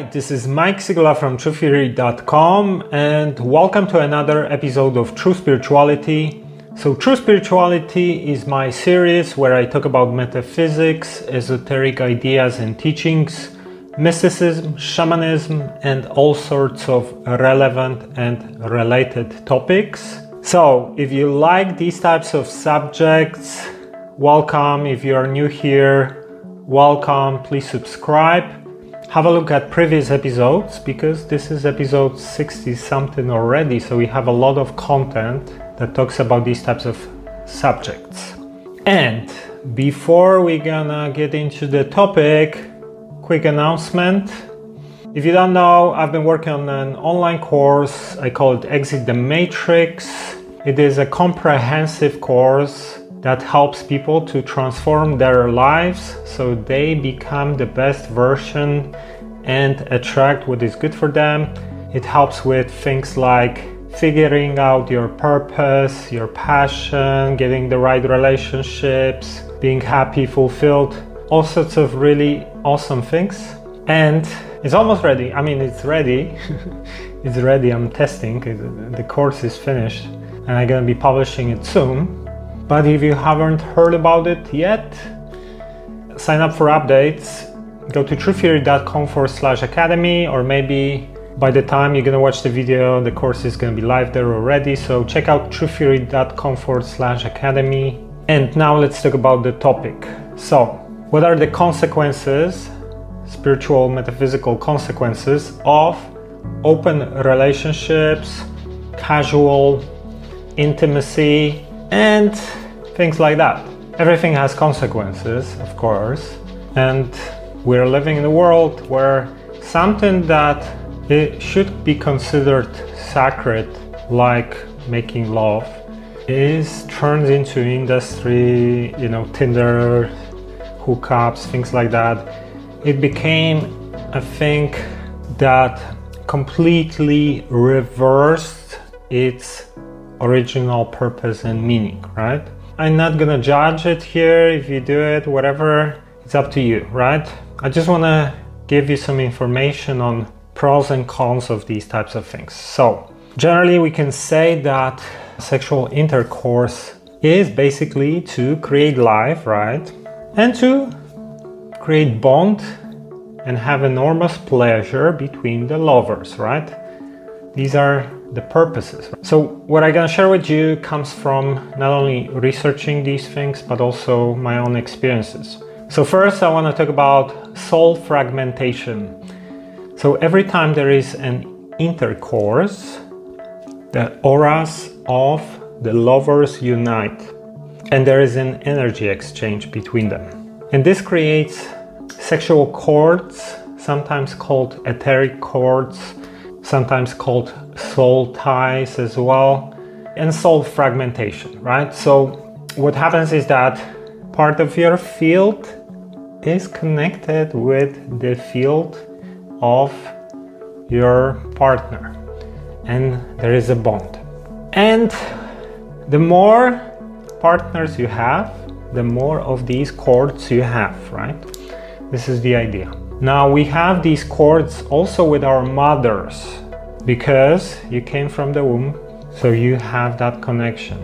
Hi, this is Mike Sygula from TruthTheory.com and welcome to another episode of True Spirituality. So, True Spirituality is my series where I talk about metaphysics, esoteric ideas and teachings, mysticism, shamanism, and all sorts of relevant and related topics. So, if you like these types of subjects, welcome. If you are new here, welcome. Please subscribe have a look at previous episodes because this is episode 60 something already so we have a lot of content that talks about these types of subjects. And before we're gonna get into the topic quick announcement. If you don't know i've been working on an online course. I call it exit the matrix. It is a comprehensive course that helps people to transform their lives so they become the best version and attract what is good for them. It helps with things like figuring out your purpose, your passion, getting the right relationships, being happy, fulfilled, all sorts of really awesome things. And it's almost ready. I mean, it's ready. it's ready. I'm testing. The course is finished and I'm going to be publishing it soon but if you haven't heard about it yet, sign up for updates. Go to truththeory.com forward slash academy, or maybe by the time you're gonna watch the video, the course is gonna be live there already. So check out truththeory.com forward slash academy. And now let's talk about the topic. So, what are the consequences, spiritual, metaphysical consequences of open relationships, casual intimacy, and things like that. Everything has consequences, of course, and we're living in a world where something that it should be considered sacred, like making love, is turned into industry, you know, Tinder, hookups, things like that. It became a thing that completely reversed its original purpose and meaning, right? I'm not gonna judge it here if you do it, whatever, it's up to you, right? I just wanna give you some information on pros and cons of these types of things. So, generally, we can say that sexual intercourse is basically to create life, right? And to create bond and have enormous pleasure between the lovers, right? These are the purposes. So what I'm gonna share with you comes from not only researching these things, but also my own experiences. So first I wanna talk about soul fragmentation. So every time there is an intercourse, the auras of the lovers unite and there is an energy exchange between them. And this creates sexual cords, sometimes called etheric cords, sometimes called soul ties as well, and soul fragmentation, right? So, what happens is that part of your field is connected with the field of your partner, and there is a bond. And the more partners you have, the more of these cords you have, right? This is the idea. Now we have these cords also with our mothers because you came from the womb, so you have that connection.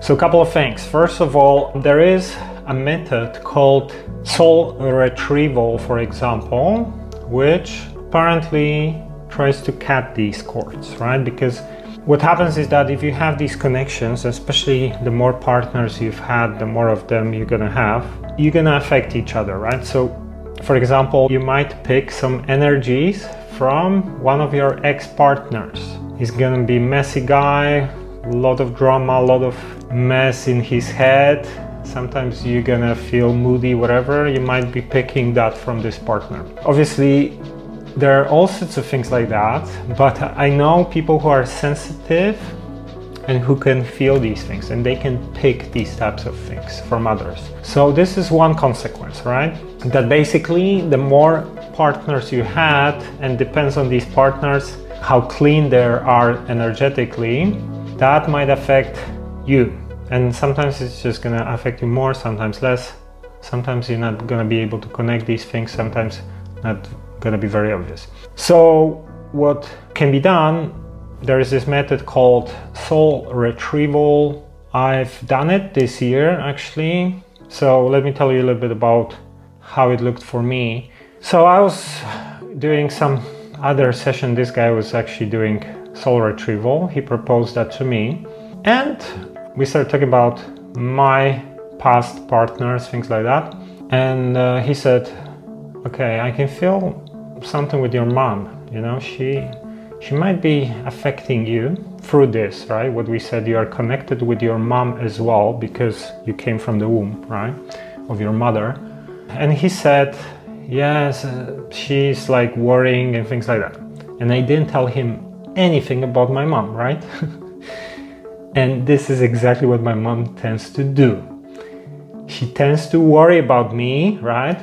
So, a couple of things. First of all, there is a method called soul retrieval, for example, which apparently tries to cut these cords, right? Because what happens is that if you have these connections, especially the more partners you've had, the more of them you're gonna have, you're gonna affect each other, right? So for example, you might pick some energies from one of your ex-partners. He's gonna be messy guy, a lot of drama, a lot of mess in his head. Sometimes you're gonna feel moody, whatever. You might be picking that from this partner. Obviously, there are all sorts of things like that, but I know people who are sensitive and who can feel these things and they can pick these types of things from others. So, this is one consequence, right? That basically, the more partners you had, and depends on these partners how clean they are energetically, that might affect you. And sometimes it's just gonna affect you more, sometimes less. Sometimes you're not gonna be able to connect these things, sometimes not gonna be very obvious. So, what can be done? There is this method called soul retrieval. I've done it this year actually. So, let me tell you a little bit about how it looked for me. So, I was doing some other session. This guy was actually doing soul retrieval. He proposed that to me, and we started talking about my past partners, things like that. And uh, he said, "Okay, I can feel something with your mom. You know, she she might be affecting you through this, right? What we said, you are connected with your mom as well because you came from the womb, right, of your mother." And he said, "Yes, uh, she's like worrying and things like that." And I didn't tell him anything about my mom, right? and this is exactly what my mom tends to do. She tends to worry about me, right?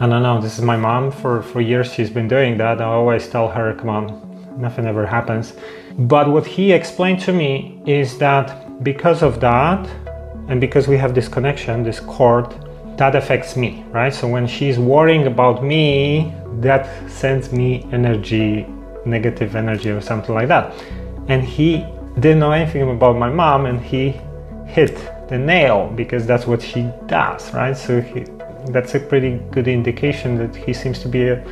I don't know, this is my mom. For, for years she's been doing that. I always tell her, come on, nothing ever happens. But what he explained to me is that because of that, and because we have this connection, this cord, that affects me, right? So when she's worrying about me, that sends me energy negative energy or something like that. And he didn't know anything about my mom and he hit the nail because that's what she does, right? So he, that's a pretty good indication that he seems to be a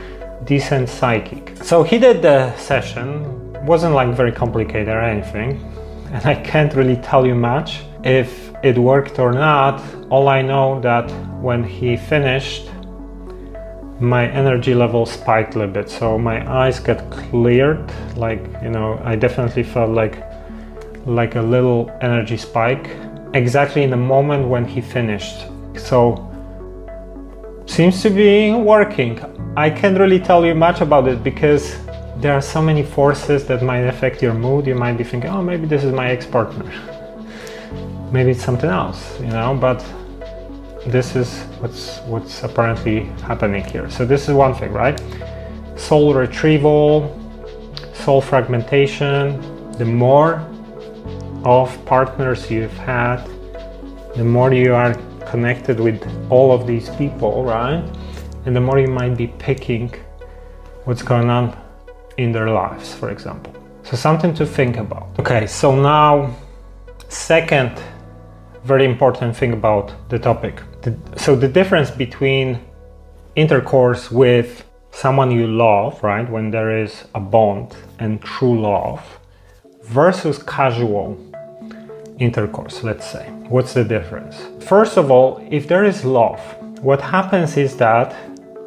decent psychic. So he did the session, wasn't like very complicated or anything, and I can't really tell you much if it worked or not. All I know that when he finished, my energy level spiked a little bit. So my eyes got cleared like you know i definitely felt like like a little energy spike exactly in the moment when he finished. So seems to be working. I can't really tell you much about it because there are so many forces that might affect your mood. You might be thinking oh maybe this is my ex-partner. Maybe it's something else you know but this is what's what's apparently happening here. So this is one thing, right? Soul retrieval, soul fragmentation. The more of partners you've had, the more you are connected with all of these people, right? And the more you might be picking what's going on in their lives, for example. So something to think about. Okay, so now second very important thing about the topic. The, so the difference between intercourse with someone you love, right, when there is a bond and true love, versus casual intercourse, let's say. What's the difference? First of all, if there is love, what happens is that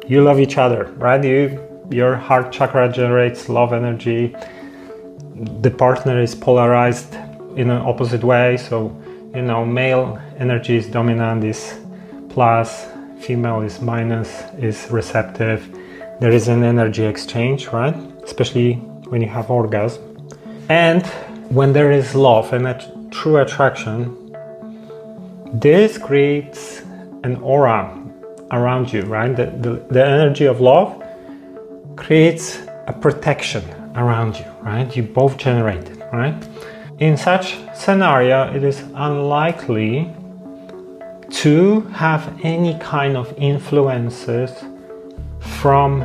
you love each other, right? You your heart chakra generates love energy. The partner is polarized in an opposite way, so you know, male energy is dominant, is plus, female is minus, is receptive. There is an energy exchange, right? Especially when you have orgasm. And when there is love and a true attraction, this creates an aura around you, right? The, the, the energy of love creates a protection around you, right? You both generate it, right? In such scenario, it is unlikely to have any kind of influences from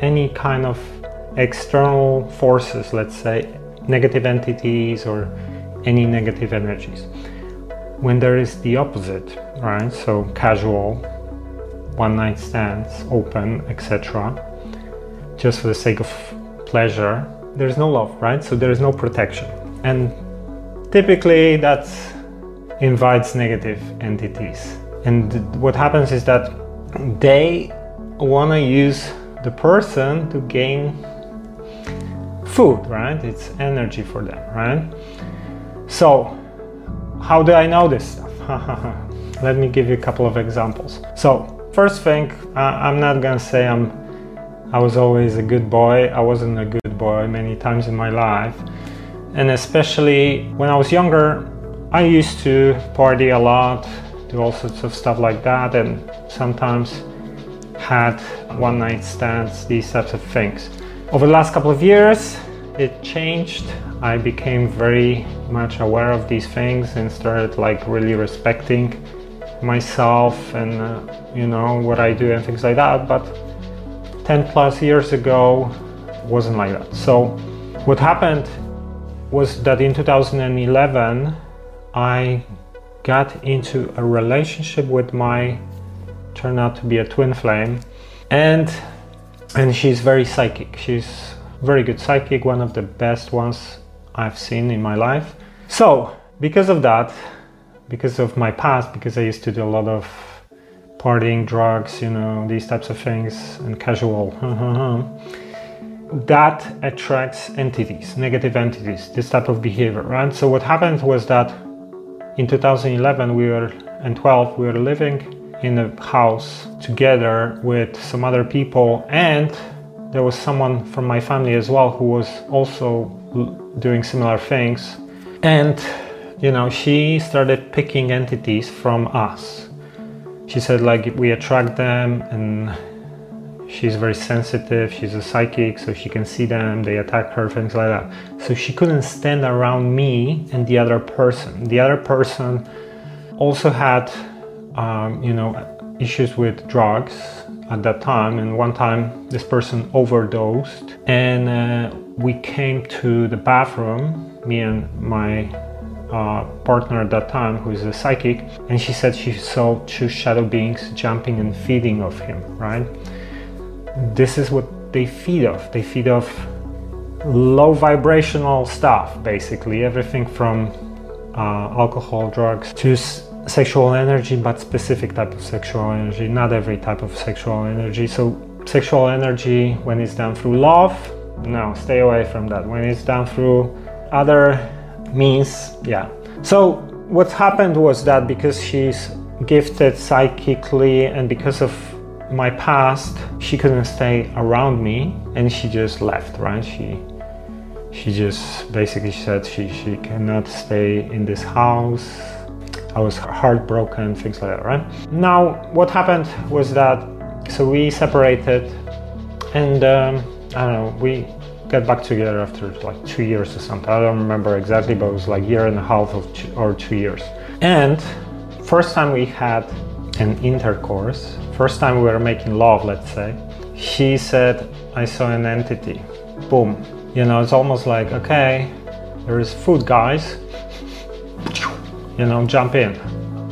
any kind of external forces, let's say negative entities or any negative energies. When there is the opposite, right? So casual, one night stands, open, etc., just for the sake of pleasure, there's no love, right? So there is no protection and typically that invites negative entities. And what happens is that they want to use the person to gain food, right? It's energy for them, right? So, how do I know this stuff? Let me give you a couple of examples. So, first thing, I'm not gonna say I'm I was always a good boy. I wasn't a good boy many times in my life and especially when I was younger, I used to party a lot, do all sorts of stuff like that, and sometimes had one night stands, these types of things. Over the last couple of years, it changed. I became very much aware of these things and started like really respecting myself and uh, you know what I do and things like that. But 10 plus years ago wasn't like that. So what happened was that in 2011 I got into a relationship with my turned out to be a twin flame and and she's very psychic. She's very good psychic, one of the best ones I've seen in my life. So, because of that, because of my past, because I used to do a lot of partying, drugs, you know, these types of things, and casual, that attracts entities, negative entities, this type of behavior, right? So, what happened was that in 2011 we were and 12 we were living in a house together with some other people and there was someone from my family as well who was also doing similar things. And you know she started picking entities from us. She said like we attract them and she's very sensitive she's a psychic so she can see them they attack her things like that. So she couldn't stand around me and the other person. The other person also had um, you know issues with drugs at that time and one time this person overdosed and uh, we came to the bathroom me and my uh, partner at that time who is a psychic and she said she saw two shadow beings jumping and feeding off him right this is what they feed off they feed off low vibrational stuff basically everything from uh, alcohol drugs to sexual energy, but specific type of sexual energy, not every type of sexual energy. So sexual energy, when it's done through love, no, stay away from that. When it's done through other means, yeah. So what happened was that because she's gifted psychically and because of my past, she couldn't stay around me and she just left, right? She she just basically said she, she cannot stay in this house I was heartbroken, things like that, right? Now, what happened was that, so we separated and um, I don't know, we got back together after like two years or something. I don't remember exactly, but it was like year and a half two, or two years. And first time we had an intercourse, first time we were making love, let's say, she said, I saw an entity. Boom. You know, it's almost like, okay, there is food, guys you know, jump in.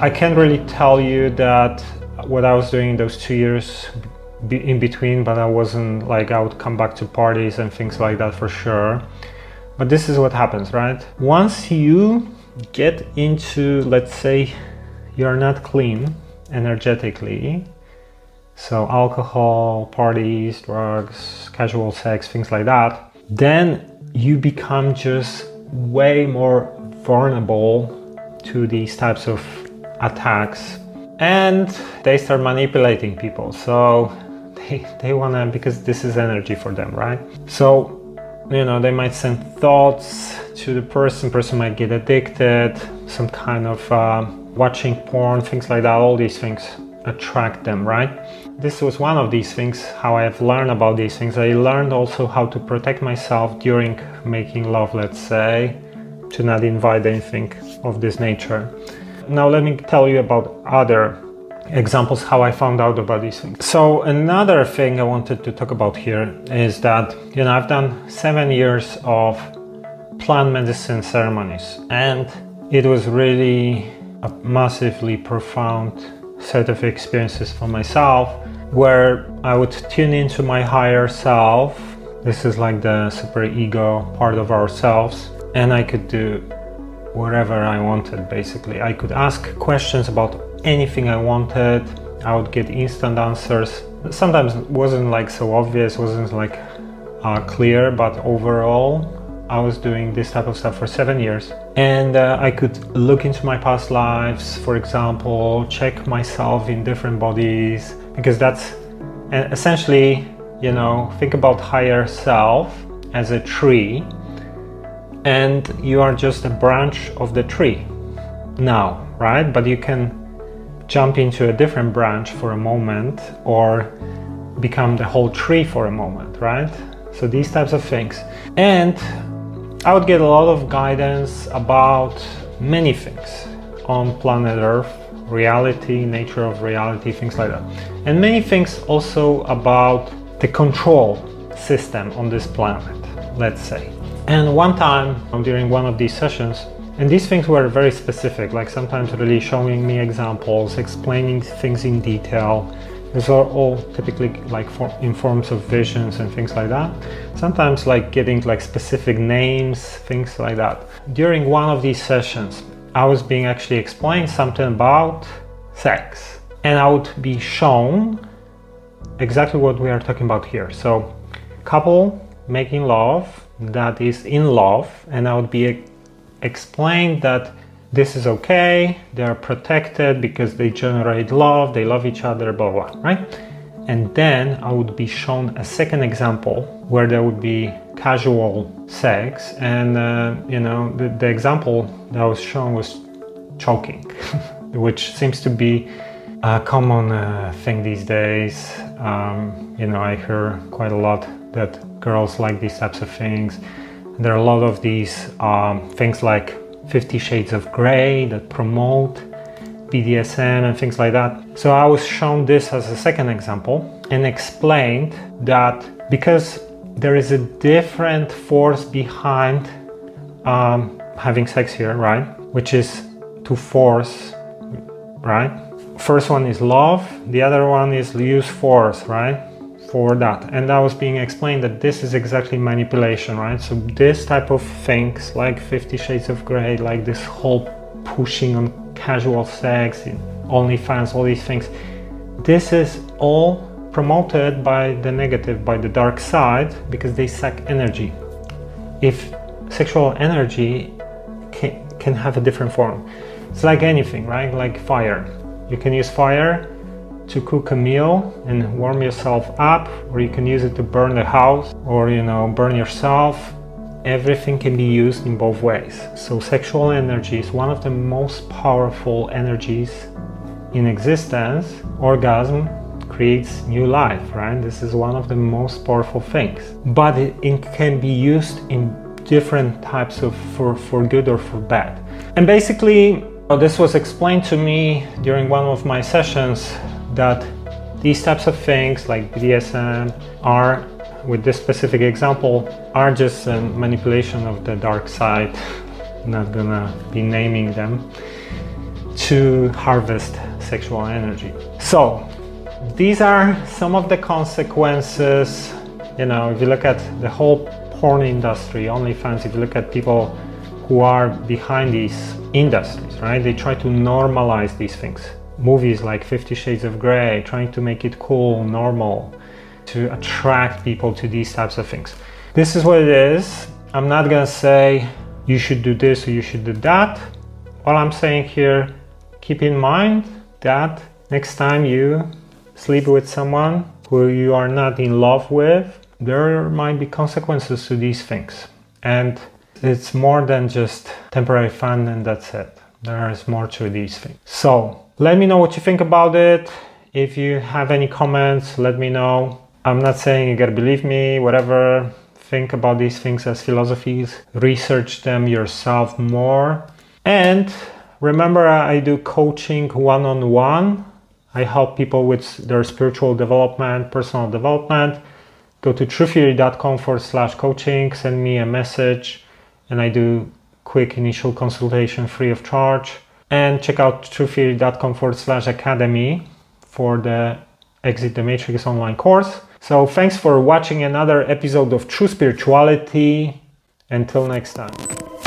I can't really tell you that what I was doing in those two years in between, but I wasn't like I would come back to parties and things like that for sure. But this is what happens, right? Once you get into, let's say, you're not clean energetically, so alcohol, parties, drugs, casual sex, things like that, then you become just way more vulnerable to these types of attacks. And they start manipulating people. So they, they want to because this is energy for them right? So you know they might send thoughts to the person person might get addicted some kind of uh, watching porn things like that all these things attract them right this was one of these things how i have learned about these things i learned also how to protect myself during making love let's say to not invite anything of this nature. Now let me tell you about other examples how I found out about these things. So another thing I wanted to talk about here is that you know I've done 7 years of plant medicine ceremonies and it was really a massively profound set of experiences for myself where I would tune into my higher self. This is like the super ego part of ourselves and I could do whatever I wanted basically. I could ask questions about anything I wanted. I would get instant answers. Sometimes it wasn't like so obvious, wasn't like uh, clear, but overall I was doing this type of stuff for seven years. And uh, I could look into my past lives, for example, check myself in different bodies, because that's essentially, you know, think about higher self as a tree and you are just a branch of the tree now, right? But you can jump into a different branch for a moment or become the whole tree for a moment, right? So these types of things. And I would get a lot of guidance about many things on planet Earth, reality, nature of reality, things like that. And many things also about the control system on this planet, let's say. And one time during one of these sessions, and these things were very specific, like sometimes really showing me examples, explaining things in detail. These are all typically like for, in forms of visions and things like that. Sometimes like getting like specific names, things like that. During one of these sessions, I was being actually explained something about sex, and I would be shown exactly what we are talking about here. So, couple making love that is in love, and I would be explained that this is okay, they are protected because they generate love, they love each other, blah, blah, right? And then I would be shown a second example where there would be casual sex, and uh, you know, the, the example that was shown was choking, which seems to be a common uh, thing these days. Um, you know, I hear quite a lot that girls like these types of things. There are a lot of these um, things like Fifty Shades of Grey that promote BDSM and things like that. So I was shown this as a second example and explained that because there is a different force behind um, having sex here, right? Which is to force, right? First one is love, the other one is use force, right? For that. And that was being explained that this is exactly manipulation right? So this type of things like 50 shades of gray like this whole pushing on casual sex onlyfans all these things this is all promoted by the negative by the dark side because they suck energy. If sexual energy can, can have a different form. It's like anything right? Like fire. You can use fire to cook a meal and warm yourself up or you can use it to burn the house or you know burn yourself. Everything can be used in both ways. So sexual energy is one of the most powerful energies in existence. Orgasm creates new life right? This is one of the most powerful things. But it, can be used in different types of for for good or for bad. And basically this was explained to me during one of my sessions that these types of things like BDSM are, with this specific example, are just a manipulation of the dark side. not gonna be naming them to harvest sexual energy. So, these are some of the consequences. You know, if you look at the whole porn industry, OnlyFans, if you look at people who are behind these industries, right? They try to normalize these things movies like Fifty Shades of Grey, trying to make it cool, normal, to attract people to these types of things. This is what it is. I'm not gonna say you should do this or you should do that. All I'm saying here, keep in mind that next time you sleep with someone who you are not in love with, there might be consequences to these things. And it's more than just temporary fun and that's it. There is more to these things. So let me know what you think about it. If you have any comments, let me know. I'm not saying you gotta believe me, whatever. Think about these things as philosophies, research them yourself more. And remember, I do coaching one on one. I help people with their spiritual development, personal development. Go to truththeory.com forward slash coaching, send me a message, and I do quick initial consultation free of charge and check out truththeory.com forward slash academy for the Exit the Matrix online course. So thanks for watching another episode of True Spirituality. Until next time.